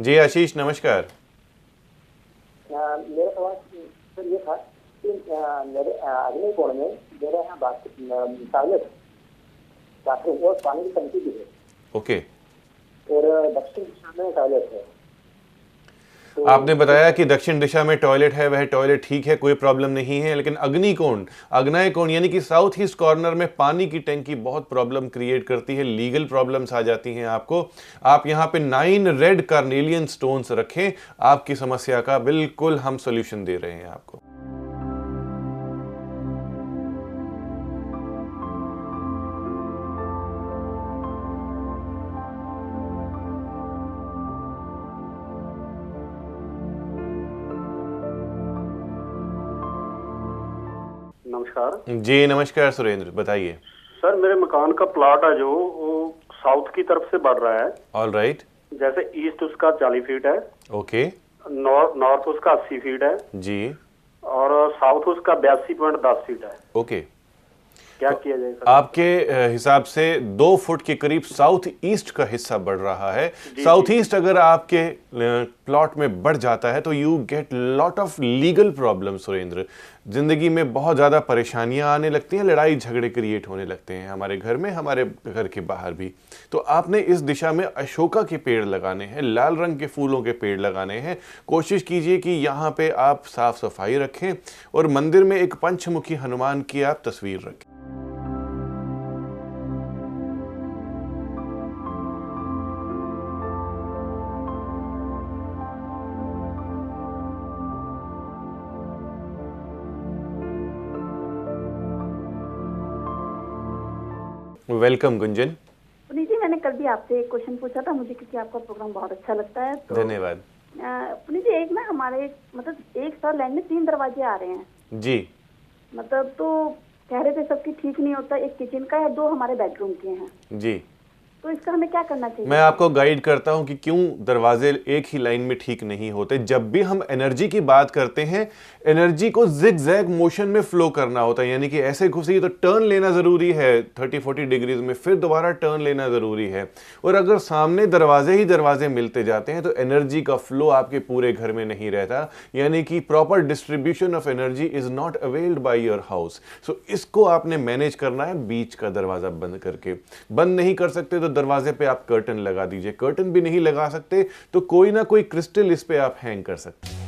जी आशीष नमस्कार। मेरा सवाल सर ये था कि मेरे अगले कोण में मेरे यहाँ टॉयलेट बाथरूम और पानी की टंकी भी है। ओके। और दक्षिण दिशा में टॉयलेट है। आपने बताया कि दक्षिण दिशा में टॉयलेट है, वह टॉयलेट ठीक है, कोई प्रॉब्लम नहीं है, लेकिन अग्निकोण अग्नय कोण यानी कि साउथ ईस्ट कॉर्नर में पानी की टैंकी बहुत प्रॉब्लम क्रिएट करती है, लीगल प्रॉब्लम्स आ जाती हैं आपको। आप यहाँ पे नाइन रेड कार्नेलियन स्टोन्स रखें, आपकी समस्या का बिल्कुल हम सोल्यूशन दे रहे हैं आपको। नमस्कार। जी नमस्कार सुरेंद्र बताइए। सर मेरे मकान का प्लाट है जो वो साउथ की तरफ़ से बढ़ रहा है। All right right. जैसे ईस्ट उसका चालीस फीट है। ओके नॉर्थ नॉर्थ उसका अस्सी फीट है। जी। और साउथ उसका बयासी पॉइंट दस फीट है। ओके क्या किया जाए आपके हिसाब से दो फुट के करीब साउथ ईस्ट का हिस्सा बढ़ रहा है। साउथ ईस्ट अगर आपके प्लॉट में बढ़ जाता है तो you get lot of legal problem Surendra. ज़िंदगी में बहुत ज़्यादा परेशानियाँ आने लगती हैं लड़ाई झगड़े क्रिएट होने लगते हैं हमारे घर में हमारे घर के बाहर भी। तो आपने इस दिशा में अशोका के पेड़ लगाने हैं लाल रंग के फूलों के पेड़ लगाने हैं। कोशिश कीजिए कि यहाँ पे आप साफ़ सफ़ाई रखें और मंदिर में एक पंचमुखी हनुमान की आप तस्वीर रखें। वेलकम गुंजन पुनीत जी मैंने कल भी आपसे एक क्वेश्चन पूछा था। मुझे क्योंकि आपका प्रोग्राम बहुत अच्छा लगता है तो धन्यवाद। पुनीत जी एक ना हमारे मतलब एक साल लाइन में तीन दरवाजे आ रहे हैं। जी। मतलब तो कह रहे थे सबकी ठीक नहीं होता एक किचन का है दो हमारे बेडरूम के हैं। जी। तो इसका हमें क्या करना चाहिए? मैं आपको गाइड करता हूँ कि क्यों दरवाजे एक ही लाइन में ठीक नहीं होते। जब भी हम एनर्जी की बात करते हैं एनर्जी को जिग जैग मोशन में फ्लो करना होता है। यानी कि ऐसे घुसी तो टर्न लेना ज़रूरी है। 30 40 डिग्रीज में फिर दोबारा टर्न लेना ज़रूरी है। और अगर सामने दरवाजे ही दरवाजे मिलते जाते हैं तो एनर्जी का फ्लो आपके पूरे घर में नहीं रहता। यानी कि proper distribution of energy is not availed by your house so इसको आपने मैनेज करना है, बीच का दरवाज़ा बंद करके। बंद नहीं कर सकते तो दरवाजे पे आप कर्टन लगा दीजिए। कर्टन भी नहीं लगा सकते तो कोई ना कोई क्रिस्टल इस पे आप हैंग कर सकते हैं।